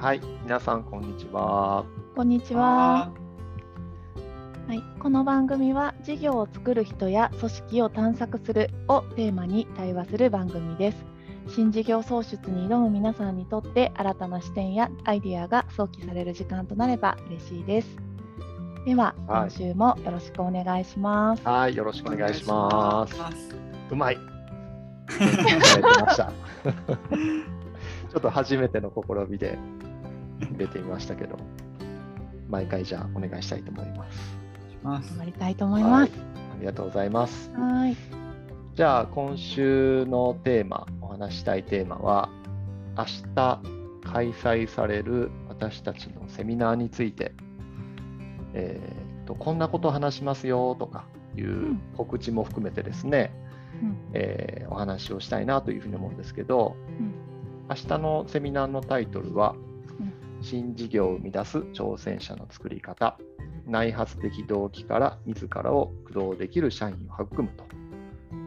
はい、皆さんこんにちは。こんにちは。はい、この番組は事業を作る人や組織を探索するをテーマに対話する番組です。新事業創出に挑む皆さんにとって新たな視点やアイディアが想起される時間となれば嬉しいです。では、はい今週もよろしくお願いします。はい、よろしくお願いします。す。うまい。ちょっと初めての試みで出てみましたけど、毎回じゃあお願いしたいと思います。ます頑張りたいと思います。ありがとうございます。はい。じゃあ今週のテーマ、お話ししたいテーマは、明日開催される私たちのセミナーについて、えーとこんなことを話しますよとかいうん告知も含めてですね、うんえーお話をしたいなというふうに思うんですけど、うん明日のセミナーのタイトルは、うん新事業を生み出す挑戦者の作り方内発的動機から自らを駆動できる社員を育むと。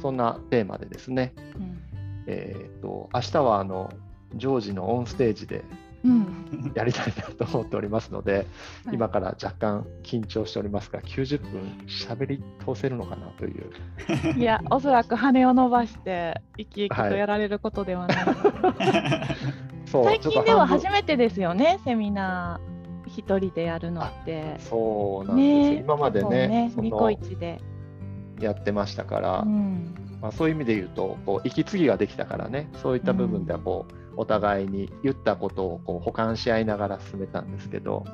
そんなテーマでですね、うん。えー、と明日はあのジョージのオンステージでうん。やりたいなと思っておりますので、はい。今から若干緊張しておりますが90分喋り通せるのかなという。いや、おそらく羽を伸ばして生き生きとやられることではない。そ う最近では初めてですよね、セミナー一人でやるのって。そうなんですよ、ね今までねそニのコイチで。やってましたから、うん。まあ、そういう意味で言うとこう息継ぎができたからねそういった部分ではこう、お互いに言ったことをこう補完し合いながら進めたんですけど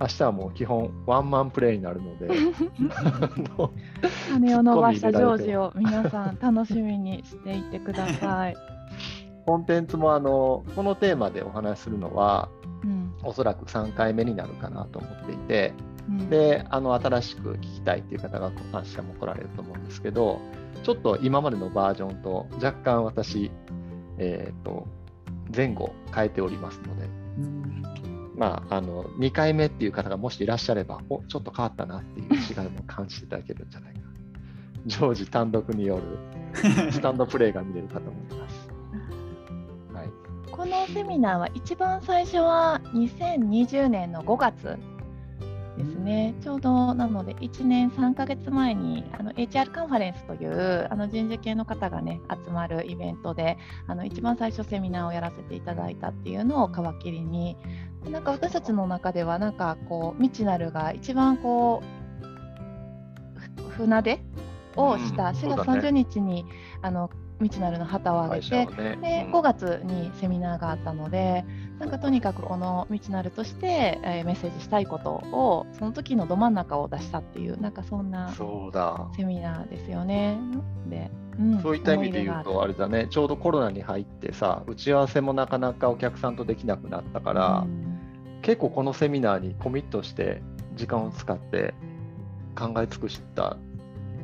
明日はもう基本ワンマンプレイになるので 羽を伸ばしたジョージを 皆さん楽しみにしていてください。コンテンツもあのこのテーマでお話しするのはうん。おそらく3回目になるかなと思っていてうん、であの新しく聞きたいっていう方が明日も来られると思うんですけどちょっと今までのバージョンと若干私、えー、と前後変えておりますのでまあ、あの2回目っていう方がもしいらっしゃれば、おちょっと変わったなっていう違いも感じていただけるんじゃないかな。常時単独によるスタンドプレイが見れるかと思います。はい、このセミナーは一番最初は2020年の5月ですね、ちょうどなので1年3ヶ月前にあの HR カンファレンスというあの人事系の方がね集まるイベントであの一番最初セミナーをやらせていただいたっていうのを皮切りにでなんか私たちの中ではなんかこう未知なるが一番こうふ船出をしたうん4月そうだね。30日に、あの未知なるの旗を上げてね。でうん5月にセミナーがあったので、なんかとにかくこの道なるとして、えーメッセージしたいことをその時のど真ん中を出したっていうなんかそんな。セミナーですよね。で、うんそういった意味で言うと、あれだね、ちょうどコロナに入ってさ、打ち合わせもなかなかお客さんとできなくなったかあら、るうん結構このセミナーにコミットして、時間を使って考え尽くした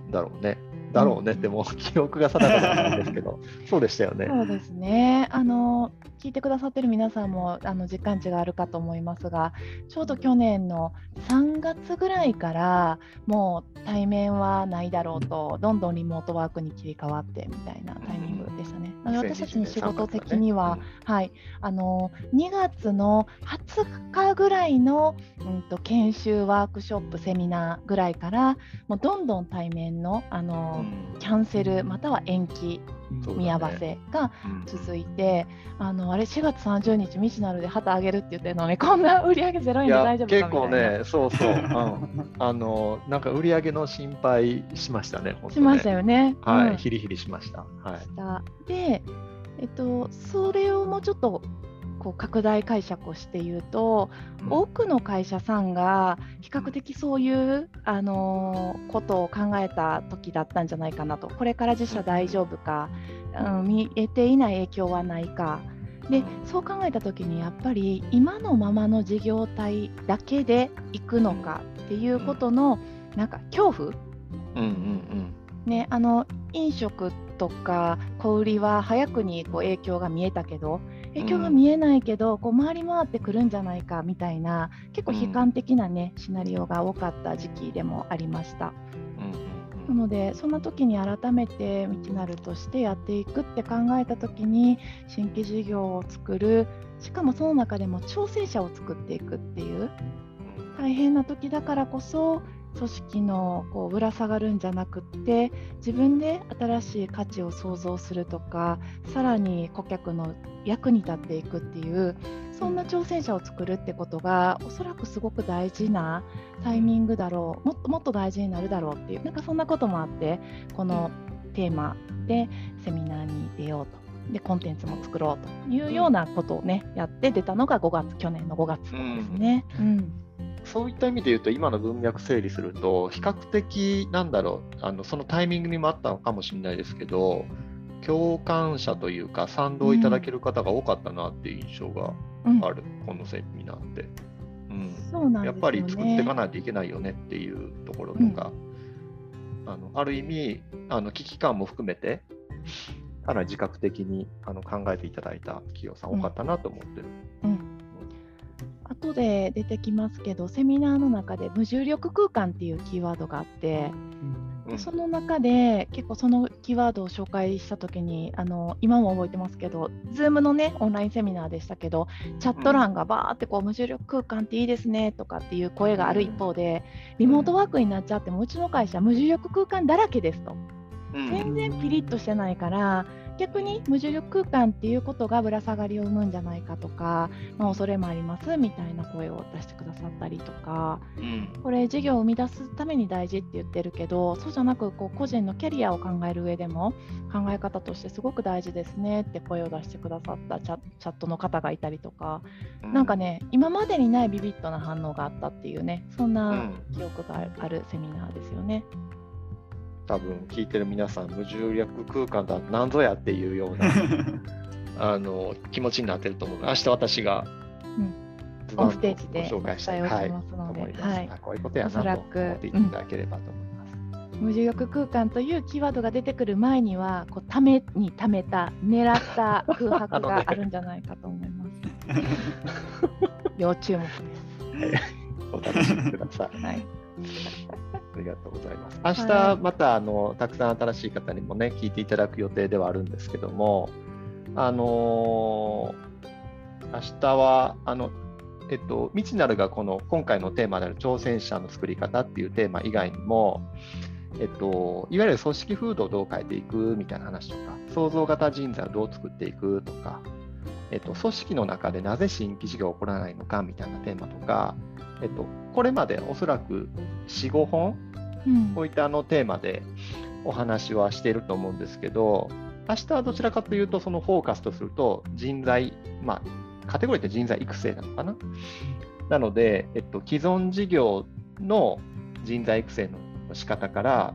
んだろうね。だろうねって、もう記憶が定かないんですけど、そうでしたよね。そうですね。あの聞いてくださってる皆さんもあの実感値があるかと思いますが、ちょうど去年の3月ぐらいからもう対面はないだろうと、どんどんリモートワークに切り替わってみたいなタイミングでしたね。なので私たちの仕事的には、はい、あの2月の20日ぐらいの、うん、と研修ワークショップセミナーぐらいからもうどんどん対面のあの、うんキャンセルまたは延期見合わせがうん続いて、あのあれ4月30日未知なるで旗あげるって言ってるのにこんな売り上げゼロ円で大丈夫結構ね、そうそう、うん、あのなんか売り上げの心配しましたね、ね。しましたよね。はい、うん。ヒリヒリしました。はい。で、えっと、それをもうちょっとこう拡大解釈をして言うと、多くの会社さんが比較的そういう、あのーことを考えた時だったんじゃないかなと。これから自社大丈夫か、うん、見えていない影響はないか。でそう考えた時にやっぱり今のままの事業体だけで行くのかっていうことのなんか恐怖。うんうん。ね、あの飲食とか小売りは早くにこう影響が見えたけど影響が見えないけど、こう回り回ってくるんじゃないかみたいな結構悲観的な、ねシナリオが多かった時期でもありました。うんうんうん。なのでそんな時に改めて道なるとしてやっていくって考えた時に新規事業を作るしかもその中でも挑戦者を作っていくっていう大変な時だからこそ組織のこうぶら下がるんじゃなくって自分で新しい価値を創造するとかさらに顧客の役に立っていくっていうそんな挑戦者を作るってことがおそらくすごく大事なタイミングだろうもっともっと大事になるだろうっていうなんかそんなこともあってこのテーマでセミナーに出ようと。でコンテンツも作ろうというようなことをねやって出たのが5月去年の5月ですね。うん、うんそういった意味で言うと、今の文脈整理すると、比較的、なんだろうあの、そのタイミングにもあったのかもしれないですけど、共感者というか、賛同いただける方が多かったなっていう印象がある、うん、このセミナーって。うん。やっぱり作っていかないといけないよねっていうところとか、うん、あのある意味あの危機感も含めてかなり自覚的にあの考えていただいた企業さん多かったなと思ってる。うん、後で出てきますけどセミナーの中で無重力空間っていうキーワードがあって、うん、その中で結構そのキーワードを紹介した時にあの今も覚えてますけど Zoom のねオンラインセミナーでしたけどチャット欄がバーってこう無重力空間っていいですねとかっていう声がある一方でリモートワークになっちゃってもうちの会社無重力空間だらけですと。全然ピリッとしてないから逆に無重力空間っていうことがぶら下がりを生むんじゃないかとか、まあ、恐れもありますみたいな声を出してくださったりとか、うん、これ事業を生み出すために大事って言ってるけどそうじゃなくこう個人のキャリアを考える上でも考え方としてすごく大事ですねって声を出してくださったチャットの方がいたりとか、うん、なんかね今までにないビビッドな反応があったっていうねそんな記憶があるセミナーですよね。うん多分聞いてる皆さん無重力空間だ何ぞやっていうような あの気持ちになってると思う明日私が、うん、オンステージで紹介したいと思いますので、はい、こういうことやなと思っていただければと思います。うん、無重力空間というキーワードが出てくる前にはこうためにためた狙った空白があるんじゃないかと思います。要注目です。お楽しみください。はいありがとうございます。明日またあのたくさん新しい方にもね聞いていただく予定ではあるんですけども、あのー、明日はあのえっと未知なるがこの今回のテーマである挑戦者の作り方っていうテーマ以外にも。えっと、いわゆる組織風土をどう変えていくみたいな話とか、創造型人材をどう作っていくとか、えっと、組織の中でなぜ新規事業が起こらないのかみたいなテーマとか、えっと、これまでおそらく4、5本、うん、こういったあのテーマでお話はしていると思うんですけど、明日はどちらかというと、そのフォーカスとすると、人材、まあ、カテゴリーって人材育成なのかな？なので、えっと、既存事業の人材育成の仕方から、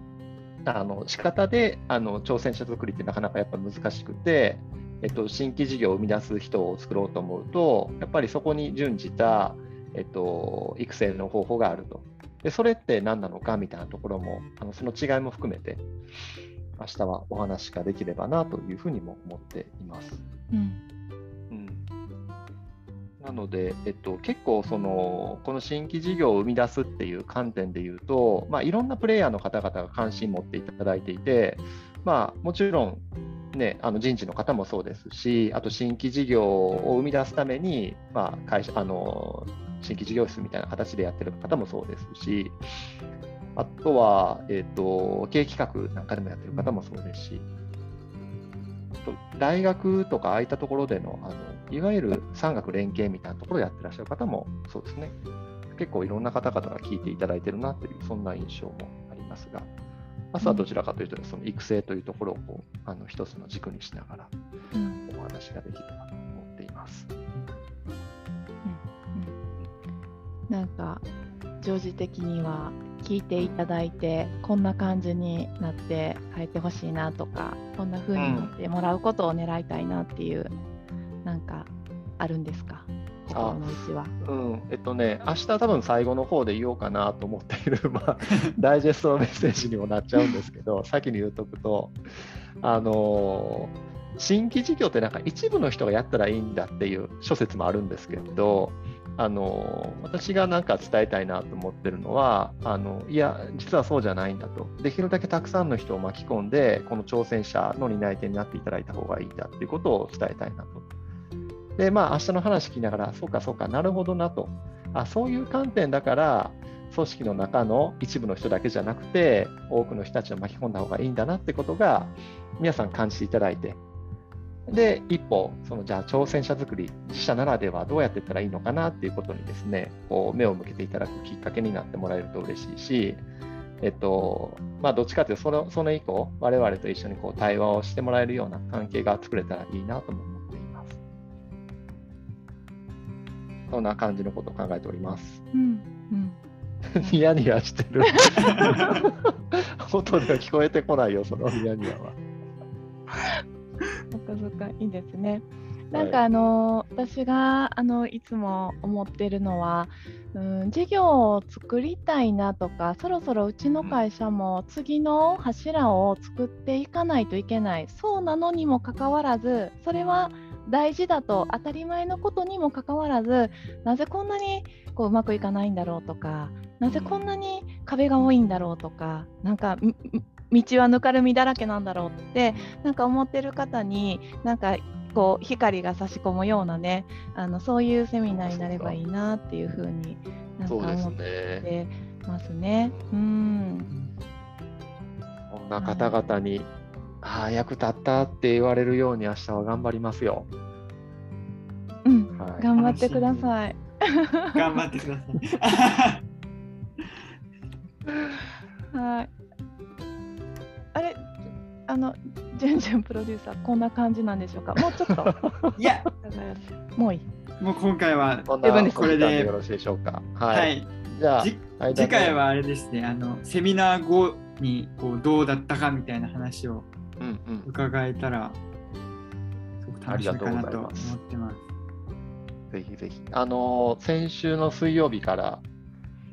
あの仕方であの挑戦者作りってなかなかやっぱ難しくて、えっと、新規事業を生み出す人を作ろうと思うと、やっぱりそこに準じたえっと、育成の方法があると。で、それって何なのかみたいなところも、あのその違いも含めて、明日はお話ができればなというふうにも思っています。うん、うん、なので、えっと、結構その、この新規事業を生み出すっていう観点で言うと、まあ、いろんなプレイヤーの方々が関心持っていただいていて、まあ、もちろんね、あの人事の方もそうですし、あと新規事業を生み出すために、まあ、会社あの新規事業室みたいな形でやってる方もそうですし、あとは、えーと、経営企画なんかでもやってる方もそうですし、大学とかああいったところでのあのいわゆる産学連携みたいなところをやってらっしゃる方もそうですね、結構いろんな方々が聞いていただいてるなという、そんな印象もありますが、まずはどちらかというと、その育成というところをこうあの一つの軸にしながらお話ができればと思っています。なんか常時的には聞いていただいてこんな感じになって変えてほしいなとかこんな風になってもらうことを狙いたいなっていう、うん、なんかあるんですか？心の内は。うんえっとね明日多分最後の方で言おうかなと思っている、まあ、ダイジェストのメッセージにもなっちゃうんですけど 先に言うとくとあの新規事業ってなんか一部の人がやったらいいんだっていう諸説もあるんですけれどあの私が何か伝えたいなと思ってるのはあのいや実はそうじゃないんだとできるだけたくさんの人を巻き込んでこの挑戦者の担い手になっていただいた方がいいんだっていうことを伝えたいなと。でまあ明日の話聞きながらそうかそうかなるほどなとあそういう観点だから組織の中の一部の人だけじゃなくて多くの人たちを巻き込んだ方がいいんだなってことが皆さん感じていただいてで一歩そのじゃあ挑戦者作り自社ならではどうやっていったらいいのかなっていうことにですねこう目を向けていただくきっかけになってもらえると嬉しいしえっとまあ、どっちかというとそのその以降我々と一緒にこう対話をしてもらえるような関係が作れたらいいなとも思っています。そんな感じのことを考えております。うんうんニヤニヤしてる。音では聞こえてこないよ、そのニヤニヤは。そっかそっか、いいですね。なんかあの、はい、私があのいつも思ってるのは、うん、事業を作りたいなとかそろそろうちの会社も次の柱を作っていかないといけない。そうなのにもかかわらずそれは大事だと当たり前のことにもかかわらずなぜこんなにこううまくいかないんだろうとかなぜこんなに壁が多いんだろうとかなんか道はぬかるみだらけなんだろうってなんか思ってる方になんかこう光が差し込むようなねあのそういうセミナーになればいいなっていうふうになんか思ってますね。う、ね、んそんな方々に、はいああ、役立ったって言われるように明日は頑張りますよ。うん、はい、頑張ってください。頑張ってください。あの、ジュンジュンプロデューサー、こんな感じなんでしょうか？もうちょっと。いや、もういい。もう今回はこれでよろしいでしょうか？はい。はい、じゃあ、次回はあれですね、あのセミナー後にこうどうだったかみたいな話を伺えたら、すごく楽しみかなと思ってます。ぜひぜひ。あの、先週の水曜日から、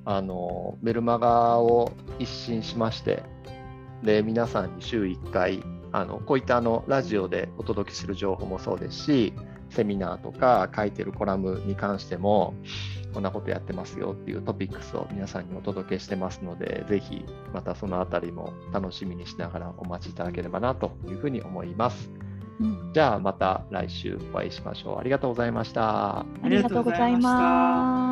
あの、メルマガを一新しまして、で、皆さんに週1回、あのこういったあのラジオでお届けする情報もそうですし、セミナーとか書いてるコラムに関しても、こんなことやってますよっていうトピックスを皆さんにお届けしてますので、ぜひまたそのあたりも楽しみにしながらお待ちいただければなというふうに思います。うん、じゃあまた来週お会いしましょう。ありがとうございました。ありがとうございます。